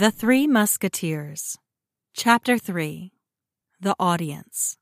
The Three Musketeers. Chapter 3 The Audience.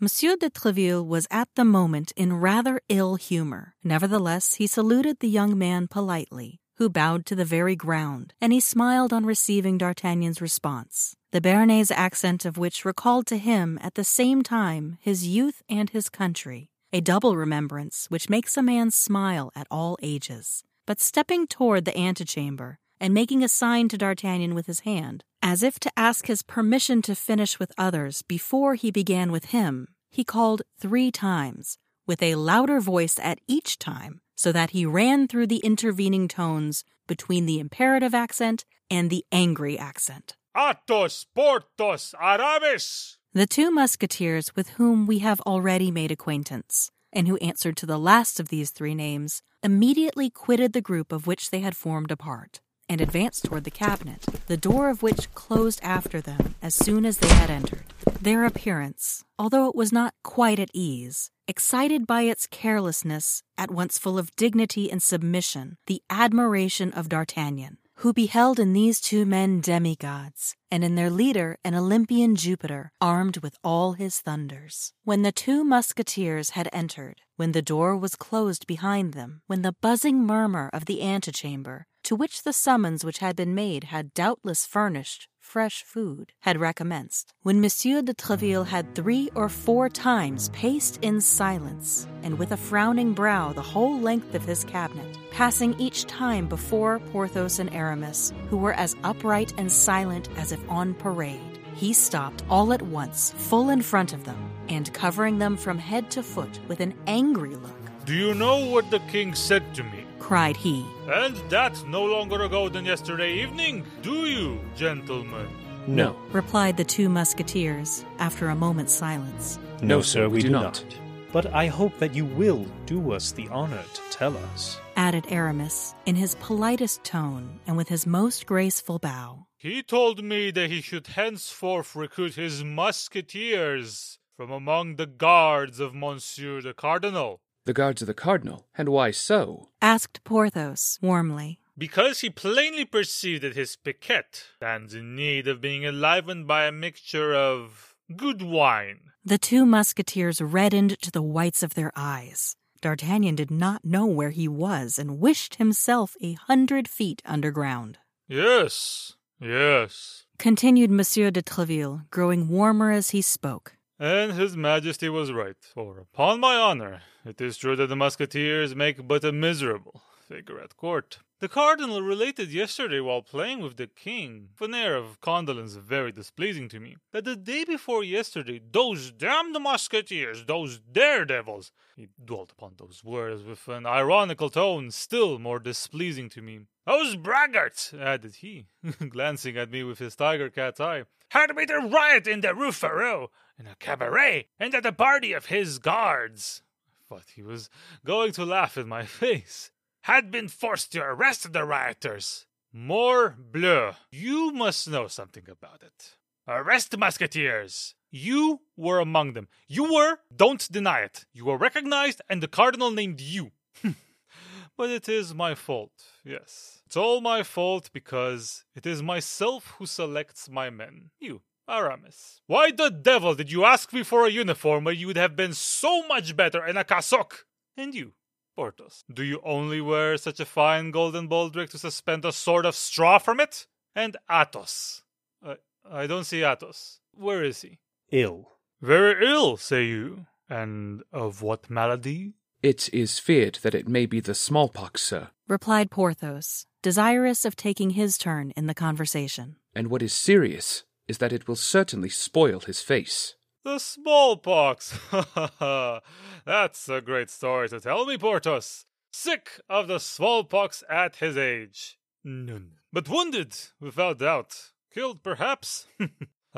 Monsieur de Treville was at the moment in rather ill humor. Nevertheless, he saluted the young man politely, who bowed to the very ground, and he smiled on receiving D'Artagnan's response, the Béarnais accent of which recalled to him at the same time his youth and his country, a double remembrance which makes a man smile at all ages. But stepping toward the antechamber, and making a sign to D'Artagnan with his hand, as if to ask his permission to finish with others before he began with him, he called three times, with a louder voice at each time, so that he ran through the intervening tones between the imperative accent and the angry accent. Athos, Porthos, Aramis! The two musketeers with whom we have already made acquaintance, and who answered to the last of these three names, immediately quitted the group of which they had formed a part and advanced toward the cabinet, the door of which closed after them as soon as they had entered. Their appearance, although it was not quite at ease, excited by its carelessness, at once full of dignity and submission, the admiration of D'Artagnan, who beheld in these two men demigods, and in their leader an Olympian Jupiter, armed with all his thunders. When the two musketeers had entered, when the door was closed behind them, when the buzzing murmur of the antechamber, to which the summons which had been made had doubtless furnished fresh food, had recommenced, when Monsieur de Treville had three or four times paced in silence, and with a frowning brow the whole length of his cabinet, passing each time before Porthos and Aramis, who were as upright and silent as if on parade. He stopped all at once, full in front of them, and covering them from head to foot with an angry look. Do you know what the king said to me? Cried he. And that no longer ago than yesterday evening, do you, gentlemen? No. replied the two musketeers after a moment's silence. No, sir, we do not. But I hope that you will do us the honor to tell us. added Aramis in his politest tone and with his most graceful bow. He told me that he should henceforth recruit his musketeers from among the guards of Monsieur the Cardinal. The guards of the cardinal, and why so? asked Porthos warmly. Because he plainly perceived that his piquette stands in need of being enlivened by a mixture of good wine. The two musketeers reddened to the whites of their eyes. D'Artagnan did not know where he was and wished himself a hundred feet underground. Yes, yes. Continued Monsieur de Treville, growing warmer as he spoke. And his majesty was right, for upon my honor, it is true that the musketeers make but a miserable figure at court. The cardinal related yesterday while playing with the king, with an air of condolence very displeasing to me, that the day before yesterday, those damned musketeers, those daredevils, he dwelt upon those words with an ironical tone still more displeasing to me. Those braggarts, added he, glancing at me with his tiger cat's eye, had made a riot in the Rue Férou, in a cabaret, and at a party of his guards. But he was going to laugh in my face. Had been forced to arrest the rioters. Morbleu, you must know something about it. Arrest the musketeers. You were among them. You were, don't deny it. You were recognized, and the cardinal named you. but it is my fault, yes. It's all my fault because it is myself who selects my men. You, Aramis. Why the devil did you ask me for a uniform where you would have been so much better in a cassock? And you, Porthos, do you only wear such a fine golden baldric to suspend a sword of straw from it? And Athos. I, I don't see Athos. Where is he? Ill. Very ill, say you. And of what malady? It is feared that it may be the smallpox, sir. replied Porthos, desirous of taking his turn in the conversation. And what is serious is that it will certainly spoil his face. The smallpox! Ha ha! That's a great story to tell me, Porthos. Sick of the smallpox at his age. None. But wounded, without doubt. Killed, perhaps?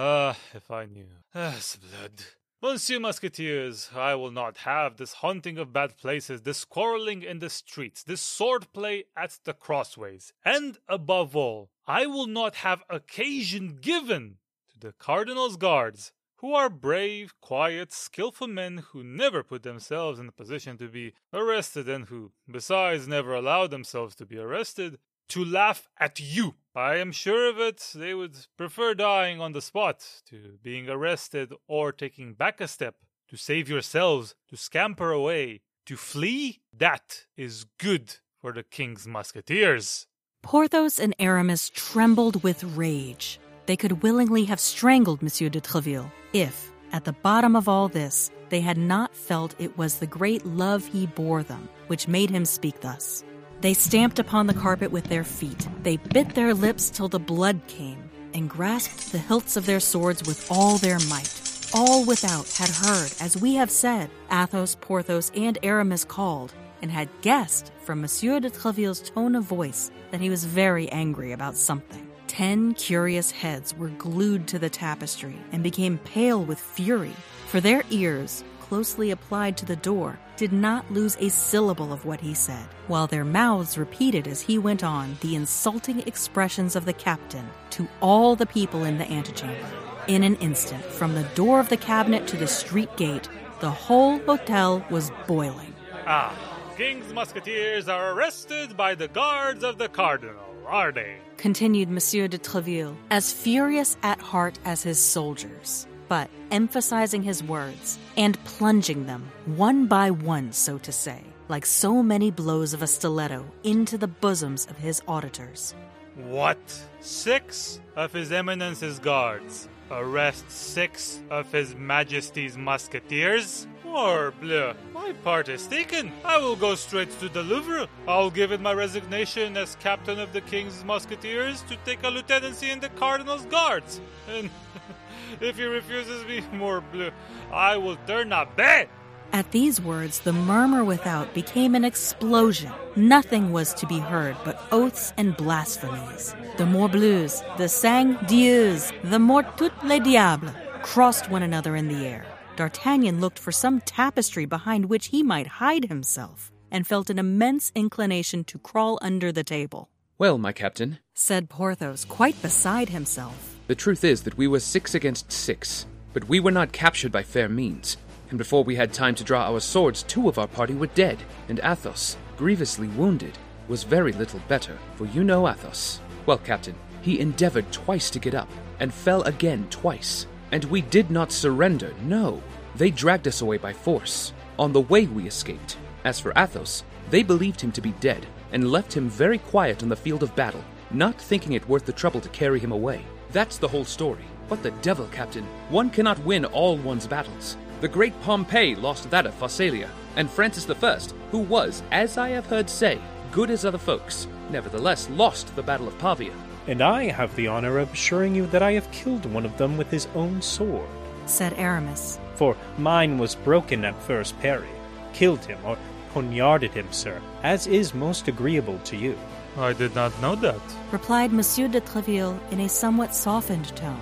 Ah, if I knew. Ah, blood. Monsieur Musketeers, I will not have this hunting of bad places, this quarreling in the streets, this sword play at the crossways, and above all, I will not have occasion given to the Cardinal's guards, who are brave, quiet, skilful men who never put themselves in a position to be arrested and who, besides, never allow themselves to be arrested, to laugh at you, I am sure of it, they would prefer dying on the spot to being arrested or taking back a step to save yourselves, to scamper away, to flee. That is good for the king's musketeers. Porthos and Aramis trembled with rage. They could willingly have strangled Monsieur de Treville if, at the bottom of all this, they had not felt it was the great love he bore them which made him speak thus. They stamped upon the carpet with their feet. They bit their lips till the blood came, and grasped the hilts of their swords with all their might. All without had heard, as we have said, Athos, Porthos, and Aramis called, and had guessed from Monsieur de Treville's tone of voice that he was very angry about something. Ten curious heads were glued to the tapestry and became pale with fury, for their ears, closely applied to the door, did not lose a syllable of what he said, while their mouths repeated as he went on the insulting expressions of the captain to all the people in the antechamber. In an instant, from the door of the cabinet to the street gate, the whole hotel was boiling. Ah, king's musketeers are arrested by the guards of the cardinal, are they? Continued Monsieur de Treville, as furious at heart as his soldiers but emphasizing his words and plunging them one by one, so to say, like so many blows of a stiletto into the bosoms of his auditors. What? Six of His Eminence's guards arrest six of His Majesty's musketeers? Morbleu, my part is taken. I will go straight to the Louvre. I'll give in my resignation as captain of the King's Musketeers to take a lieutenancy in the Cardinal's Guards. And if he refuses me, morbleu, I will turn abbé. At these words, the murmur without became an explosion. Nothing was to be heard but oaths and blasphemies. The morbleus, the sang dieus, the mort toutes les diables crossed one another in the air. D'Artagnan looked for some tapestry behind which he might hide himself, and felt an immense inclination to crawl under the table. Well, my captain, said Porthos, quite beside himself. The truth is that we were six against six, but we were not captured by fair means. And before we had time to draw our swords, two of our party were dead, and Athos, grievously wounded, was very little better, for you know Athos. Well, Captain, he endeavored twice to get up, and fell again twice. And we did not surrender, no. They dragged us away by force. On the way, we escaped. As for Athos, they believed him to be dead, and left him very quiet on the field of battle, not thinking it worth the trouble to carry him away. That's the whole story. What the devil, Captain? One cannot win all one's battles. The great Pompey lost that of Pharsalia, and Francis I, who was, as I have heard say, good as other folks, nevertheless lost the Battle of Pavia. And I have the honor of assuring you that I have killed one of them with his own sword, said Aramis. For mine was broken at first parry. Killed him, or poniarded him, sir, as is most agreeable to you. I did not know that, replied Monsieur de Treville in a somewhat softened tone.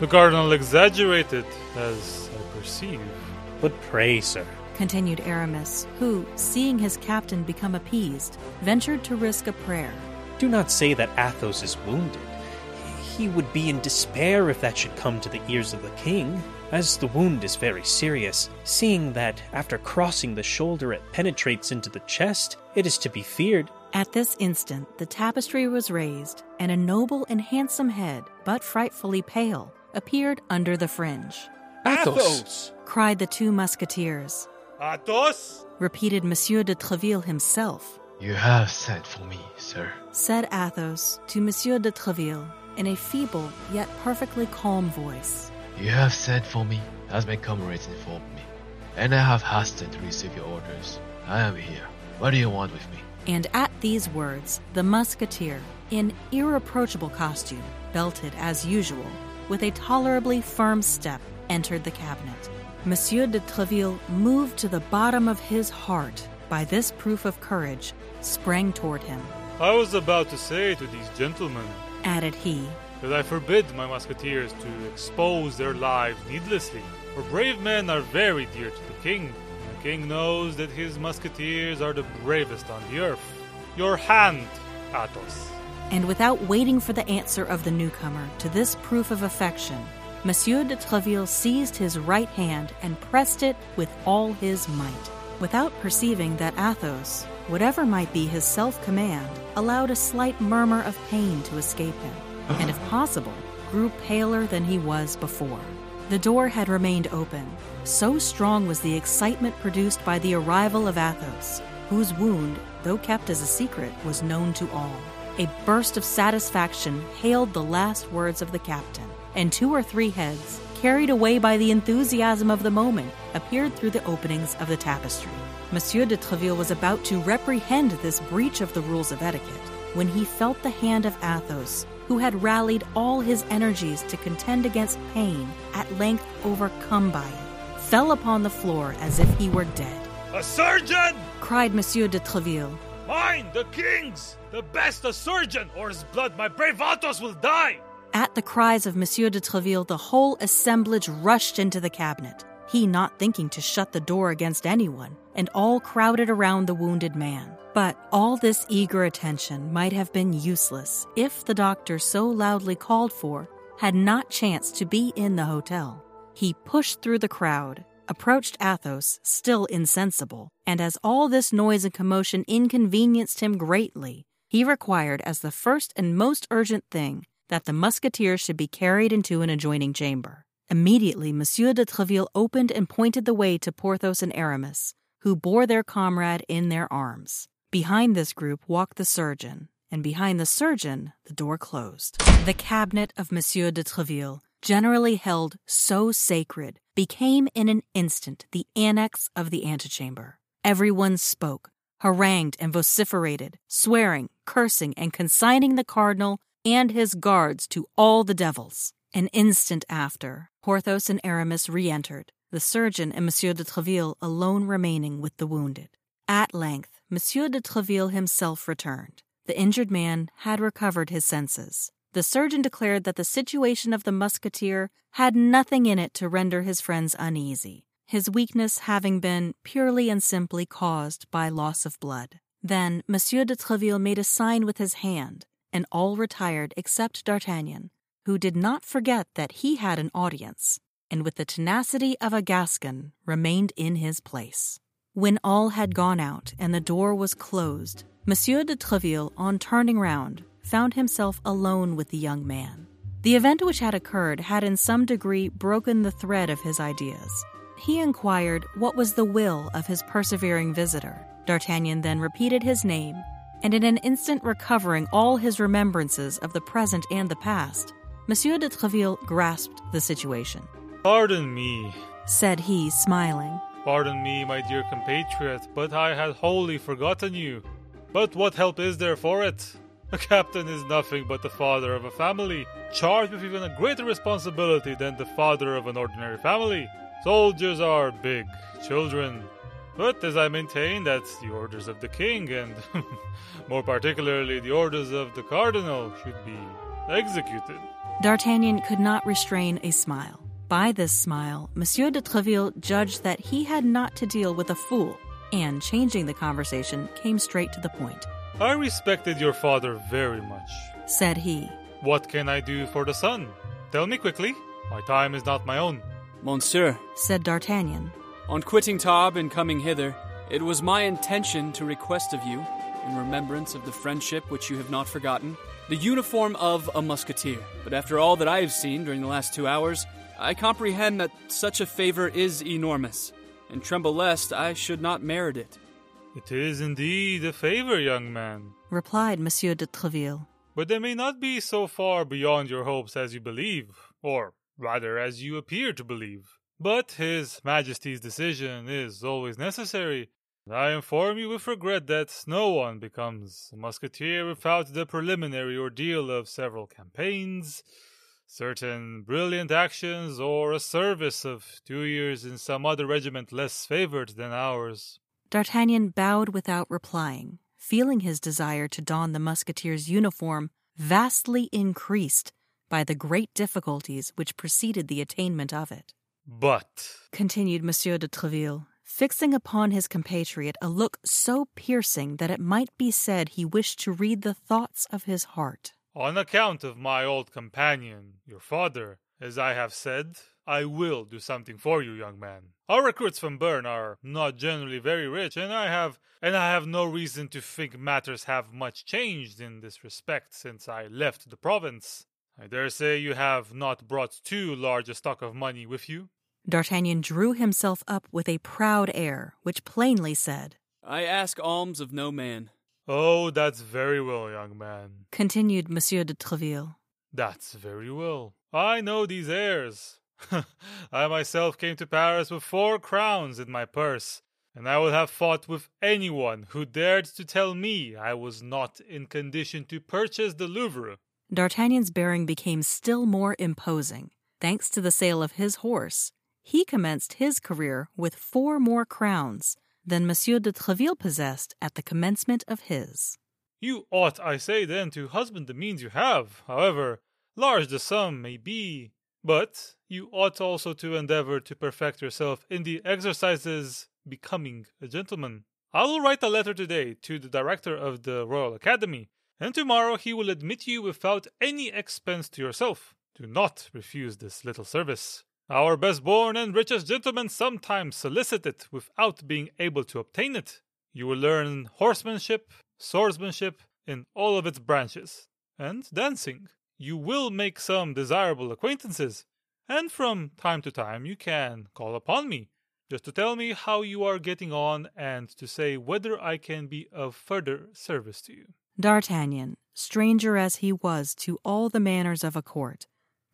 The cardinal exaggerated, as I perceive. But pray, sir, continued Aramis, who, seeing his captain become appeased, ventured to risk a prayer. Do not say that Athos is wounded. He would be in despair if that should come to the ears of the king, as the wound is very serious, seeing that after crossing the shoulder it penetrates into the chest. It is to be feared at this instant, the tapestry was raised, and a noble and handsome head, but frightfully pale, appeared under the fringe. Athos! cried the two musketeers. Athos! repeated Monsieur de Treville himself. You have sent for me, sir, said Athos to Monsieur de Treville in a feeble yet perfectly calm voice. You have sent for me, as my comrades informed me, and I have hastened to receive your orders. I am here. What do you want with me? And at these words, the musketeer, in irreproachable costume, belted as usual, with a tolerably firm step, entered the cabinet. Monsieur de Treville, moved to the bottom of his heart by this proof of courage, sprang toward him. I was about to say to these gentlemen, added he, that I forbid my musketeers to expose their lives needlessly, for brave men are very dear to the king and The king knows that his musketeers are the bravest on the earth. Your hand, Athos. And without waiting for the answer of the newcomer to this proof of affection, Monsieur de Treville seized his right hand and pressed it with all his might. Without perceiving that Athos, whatever might be his self command, allowed a slight murmur of pain to escape him, and if possible, grew paler than he was before. The door had remained open. So strong was the excitement produced by the arrival of Athos, whose wound, though kept as a secret, was known to all. A burst of satisfaction hailed the last words of the captain, and two or three heads, carried away by the enthusiasm of the moment, appeared through the openings of the tapestry. Monsieur de Treville was about to reprehend this breach of the rules of etiquette when he felt the hand of Athos, who had rallied all his energies to contend against pain, at length overcome by it, fell upon the floor as if he were dead. A surgeon! Cried Monsieur de Treville. Mine, the king's! The best a surgeon, or his blood my brave Athos will die! At the cries of Monsieur de Treville, the whole assemblage rushed into the cabinet, he not thinking to shut the door against anyone, and all crowded around the wounded man. But all this eager attention might have been useless if the doctor so loudly called for had not chanced to be in the hotel. He pushed through the crowd, approached Athos, still insensible, and as all this noise and commotion inconvenienced him greatly, he required as the first and most urgent thing that the musketeers should be carried into an adjoining chamber. Immediately, Monsieur de Treville opened and pointed the way to Porthos and Aramis, who bore their comrade in their arms. Behind this group walked the surgeon, and behind the surgeon the door closed. The cabinet of Monsieur de Treville, generally held so sacred, became in an instant the annex of the antechamber. Everyone spoke, harangued, and vociferated, swearing, cursing, and consigning the cardinal and his guards to all the devils. An instant after, Porthos and Aramis re entered, the surgeon and Monsieur de Treville alone remaining with the wounded. At length, Monsieur de Treville himself returned. The injured man had recovered his senses. The surgeon declared that the situation of the musketeer had nothing in it to render his friends uneasy, his weakness having been purely and simply caused by loss of blood. Then Monsieur de Treville made a sign with his hand, and all retired except D'Artagnan, who did not forget that he had an audience, and with the tenacity of a Gascon remained in his place. When all had gone out and the door was closed, Monsieur de Treville, on turning round, found himself alone with the young man. The event which had occurred had in some degree broken the thread of his ideas. He inquired what was the will of his persevering visitor. D'Artagnan then repeated his name, and in an instant recovering all his remembrances of the present and the past, Monsieur de Treville grasped the situation. Pardon me, said he, smiling. Pardon me, my dear compatriot, but I had wholly forgotten you. But what help is there for it? A captain is nothing but the father of a family, charged with even a greater responsibility than the father of an ordinary family. Soldiers are big children. But as I maintain that the orders of the king, and more particularly the orders of the cardinal, should be executed. D'Artagnan could not restrain a smile. By this smile, Monsieur de Treville judged that he had not to deal with a fool, and changing the conversation, came straight to the point. I respected your father very much, said he. What can I do for the son? Tell me quickly. My time is not my own. Monsieur, said D'Artagnan, on quitting Tarbes and coming hither, it was my intention to request of you, in remembrance of the friendship which you have not forgotten, the uniform of a musketeer. But after all that I have seen during the last two hours, I comprehend that such a favor is enormous, and tremble lest I should not merit it. It is indeed a favor, young man, replied Monsieur de Treville. But they may not be so far beyond your hopes as you believe, or rather as you appear to believe. But His Majesty's decision is always necessary, I inform you with regret that no one becomes a musketeer without the preliminary ordeal of several campaigns, certain brilliant actions, or a service of two years in some other regiment less favored than ours. D'Artagnan bowed without replying, feeling his desire to don the musketeer's uniform vastly increased by the great difficulties which preceded the attainment of it. But, continued Monsieur de Treville, fixing upon his compatriot a look so piercing that it might be said he wished to read the thoughts of his heart. On account of my old companion, your father, as I have said, I will do something for you, young man. Our recruits from Béarn are not generally very rich, and I have and I have no reason to think matters have much changed in this respect since I left the province. I dare say you have not brought too large a stock of money with you. D'Artagnan drew himself up with a proud air, which plainly said, I ask alms of no man. Oh, that's very well, young man. continued Monsieur de Treville. That's very well. I know these airs. I myself came to Paris with four crowns in my purse, and I would have fought with anyone who dared to tell me I was not in condition to purchase the Louvre. D'Artagnan's bearing became still more imposing. Thanks to the sale of his horse, he commenced his career with four more crowns than Monsieur de Treville possessed at the commencement of his. You ought, I say then, to husband the means you have, however large the sum may be, but you ought also to endeavor to perfect yourself in the exercises becoming a gentleman. I will write a letter today to the director of the Royal Academy, and tomorrow he will admit you without any expense to yourself. Do not refuse this little service. Our best born and richest gentlemen sometimes solicit it without being able to obtain it. You will learn horsemanship, swordsmanship in all of its branches, and dancing. You will make some desirable acquaintances, and from time to time you can call upon me just to tell me how you are getting on and to say whether I can be of further service to you. D'Artagnan, stranger as he was to all the manners of a court,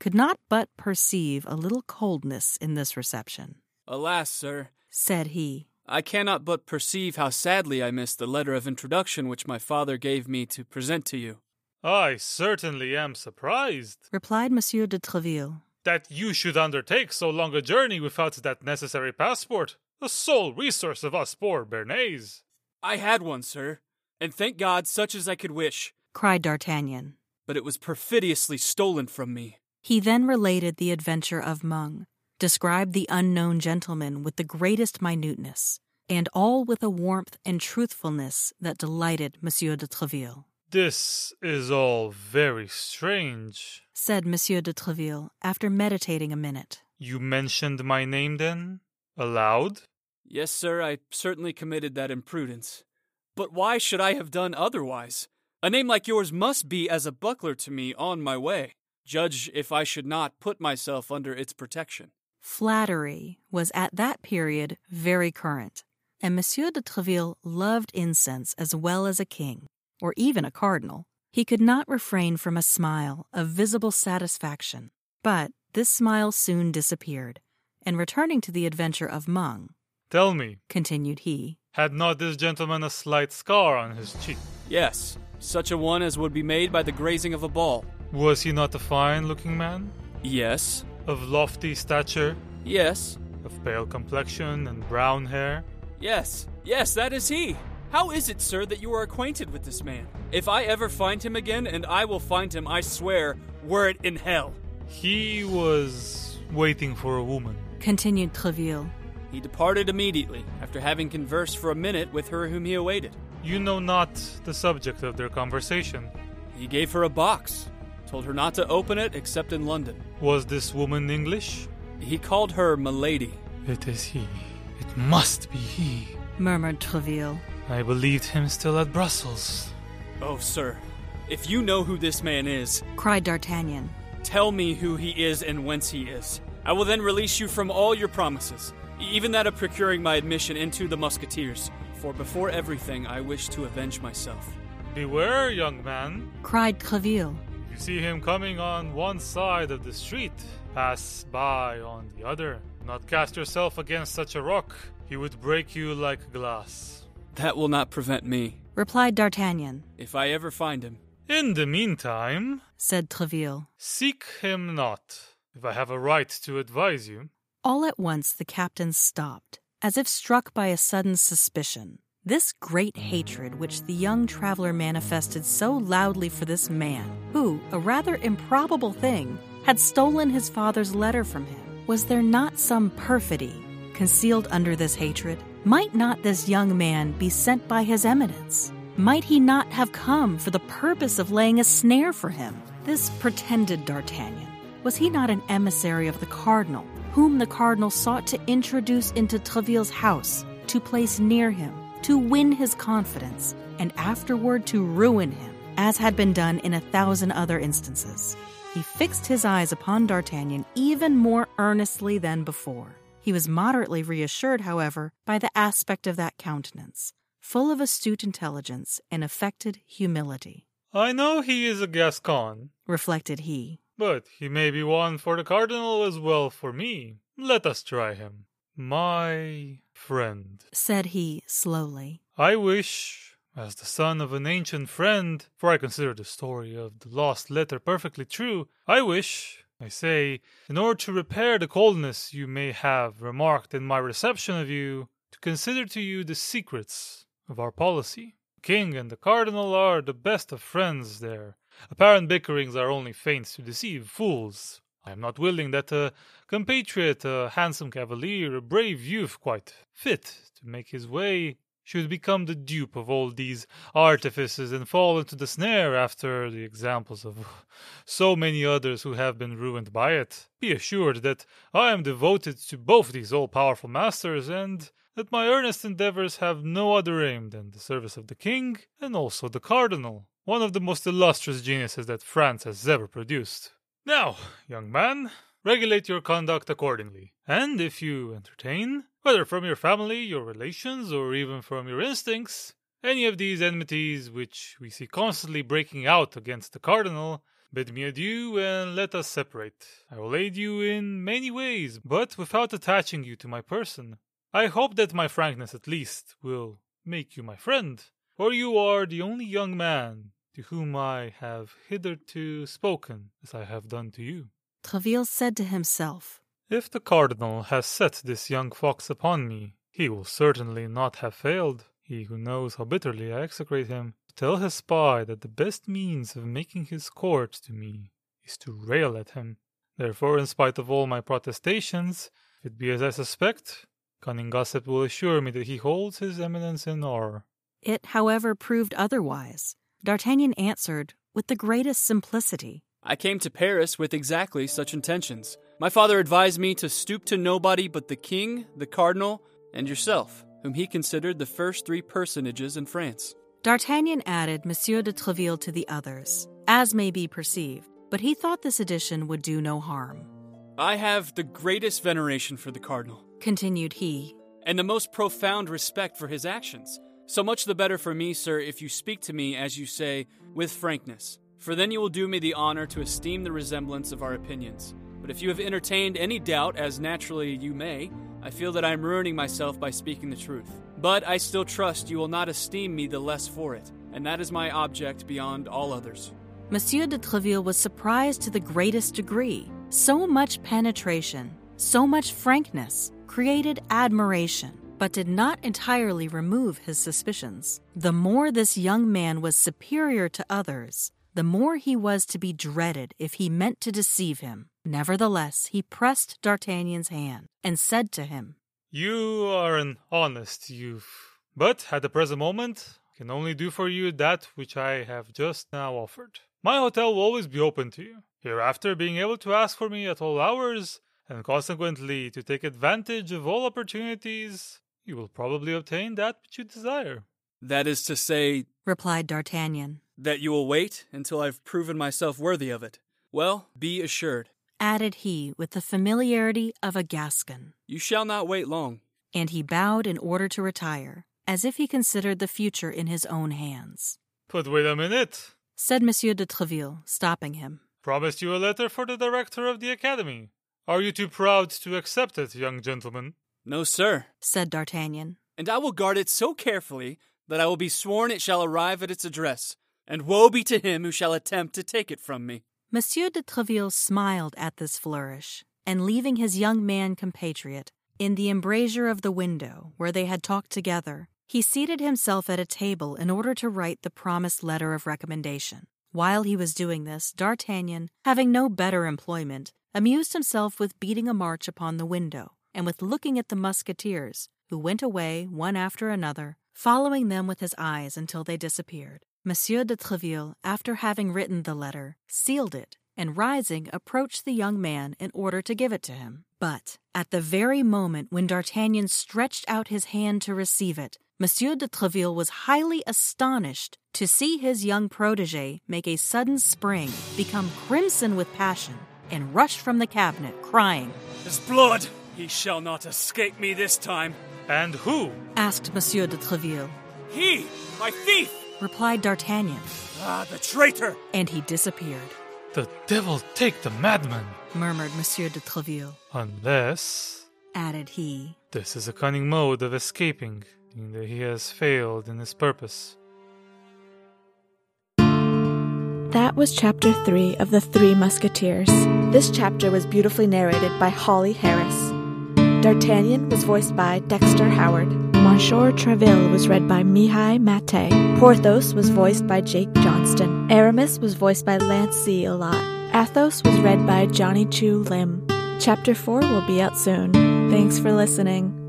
could not but perceive a little coldness in this reception. Alas, sir, Said he, I cannot but perceive how sadly I missed the letter of introduction which my father gave me to present to you. I certainly am surprised replied Monsieur de Treville. that you should undertake so long a journey without that necessary passport, the sole resource of us poor Béarnese. I had one, sir, and thank God such as I could wish, cried D'Artagnan. but it was perfidiously stolen from me. He then related the adventure of Meung, described the unknown gentleman with the greatest minuteness, and all with a warmth and truthfulness that delighted Monsieur de Treville. This is all very strange. Said Monsieur de Treville after meditating a minute. You mentioned my name then? Aloud? Yes, sir, I certainly committed that imprudence. But why should I have done otherwise? A name like yours must be as a buckler to me on my way. Judge if I should not put myself under its protection. Flattery was at that period very current, and Monsieur de Treville loved incense as well as a king, or even a cardinal. He could not refrain from a smile of visible satisfaction. But this smile soon disappeared, and returning to the adventure of Meung, Tell me, continued he, had not this gentleman a slight scar on his cheek? Yes, such a one as would be made by the grazing of a ball. Was he not a fine looking man? Yes, Of lofty stature? yes, Of pale complexion and brown hair? yes, yes, that is he. How is it, sir, that you are acquainted with this man? If I ever find him again, and I will find him, I swear, were it in hell. He was waiting for a woman. continued Treville. He departed immediately, after having conversed for a minute with her whom he awaited. You know not the subject of their conversation. He gave her a box, told her not to open it except in London. Was this woman English? He called her Milady. It is he. It must be he. murmured Treville. I believed him still at Brussels. Oh, sir, if you know who this man is, cried D'Artagnan. tell me who he is and whence he is. I will then release you from all your promises, even that of procuring my admission into the Musketeers. For before everything, I wish to avenge myself. Beware, young man. cried Treville. If you see him coming on one side of the street, pass by on the other. Not cast yourself against such a rock. He would break you like glass. That will not prevent me, replied D'Artagnan. if I ever find him. In the meantime, said Treville. seek him not. If I have a right to advise you, All at once the captain stopped, as if struck by a sudden suspicion. This great hatred which the young traveler manifested so loudly for this man, who, a rather improbable thing, had stolen his father's letter from him. Was there not some perfidy concealed under this hatred? Might not this young man be sent by his eminence? Might he not have come for the purpose of laying a snare for him? This pretended D'Artagnan, was he not an emissary of the cardinal, whom the cardinal sought to introduce into Treville's house, to place near him, to win his confidence, and afterward to ruin him, as had been done in a thousand other instances. He fixed his eyes upon D'Artagnan even more earnestly than before. He was moderately reassured, however, by the aspect of that countenance, full of astute intelligence and affected humility. I know he is a Gascon, reflected he, but he may be one for the cardinal as well for me. Let us try him. My friend, said he slowly, I wish, as the son of an ancient friend, for I consider the story of the lost letter perfectly true, I wish, I say, in order to repair the coldness you may have remarked in my reception of you, to consider to you the secrets of our policy. The king and the cardinal are the best of friends there. Apparent bickerings are only feints to deceive fools. I am not willing that a compatriot, a handsome cavalier, a brave youth quite fit to make his way, should become the dupe of all these artifices and fall into the snare after the examples of so many others who have been ruined by it. Be assured that I am devoted to both these all powerful masters, and that my earnest endeavors have no other aim than the service of the king and also the cardinal, one of the most illustrious geniuses that France has ever produced. Now, young man, regulate your conduct accordingly. And if you entertain, whether from your family, your relations, or even from your instincts, any of these enmities which we see constantly breaking out against the cardinal, bid me adieu and let us separate. I will aid you in many ways, but without attaching you to my person. I hope that my frankness at least will make you my friend, for you are the only young man to whom I have hitherto spoken as I have done to you. Treville said to himself, If the cardinal has set this young fox upon me, he will certainly not have failed, he who knows how bitterly I execrate him, to tell his spy that the best means of making his court to me is to rail at him. Therefore, in spite of all my protestations, if it be as I suspect, cunning gossip will assure me that he holds his eminence in awe. It, however, proved otherwise. D'Artagnan answered with the greatest simplicity. I came to Paris with exactly such intentions. My father advised me to stoop to nobody but the king, the cardinal, and yourself, whom he considered the first three personages in France. D'Artagnan added Monsieur de Treville to the others, as may be perceived, but he thought this addition would do no harm. I have the greatest veneration for the cardinal, continued he, and the most profound respect for his actions. So much the better for me, sir, if you speak to me, as you say, with frankness. For then you will do me the honor to esteem the resemblance of our opinions. But if you have entertained any doubt, as naturally you may, I feel that I am ruining myself by speaking the truth. But I still trust you will not esteem me the less for it, and that is my object beyond all others. Monsieur de Treville was surprised to the greatest degree. So much penetration, so much frankness, created admiration but did not entirely remove his suspicions. The more this young man was superior to others, the more he was to be dreaded if he meant to deceive him. Nevertheless, he pressed D'Artagnan's hand and said to him, You are an honest youth, but at the present moment I can only do for you that which I have just now offered. My hotel will always be open to you. Hereafter, being able to ask for me at all hours, and consequently to take advantage of all opportunities, you will probably obtain that which you desire. That is to say, replied D'Artagnan, that you will wait until I've proven myself worthy of it. Well, be assured, added he with the familiarity of a Gascon, you shall not wait long. And he bowed in order to retire, as if he considered the future in his own hands. But wait a minute, said Monsieur de Treville, stopping him. Promised you a letter for the director of the academy. Are you too proud to accept it, young gentleman? No, sir, said D'Artagnan. And I will guard it so carefully that I will be sworn it shall arrive at its address, and woe be to him who shall attempt to take it from me. Monsieur de Treville smiled at this flourish, and leaving his young man compatriot in the embrasure of the window where they had talked together, he seated himself at a table in order to write the promised letter of recommendation. While he was doing this, D'Artagnan, having no better employment, amused himself with beating a march upon the window and with looking at the musketeers, who went away one after another, following them with his eyes until they disappeared. Monsieur de Treville, after having written the letter, sealed it, and rising approached the young man in order to give it to him. But at the very moment when D'Artagnan stretched out his hand to receive it, Monsieur de Treville was highly astonished to see his young protege make a sudden spring, become crimson with passion, and rush from the cabinet, crying, His blood! He shall not escape me this time. And who? asked Monsieur de Treville. He, my thief! Replied D'Artagnan, Ah, the traitor! and he disappeared, The devil take the madman! murmured Monsieur de Treville. Unless Added he, this is a cunning mode of escaping, seeing that he has failed in his purpose. That was chapter 3 of The Three Musketeers. This chapter was beautifully narrated by Holly Harris. D'Artagnan was voiced by Dexter Howard. Monsieur Treville was read by Mihai Mahtei. Porthos was voiced by Jake Johnston. Aramis was voiced by LanceZalot. Athos was read by Johnny Chiu Lim. Chapter 4 will be out soon. Thanks for listening.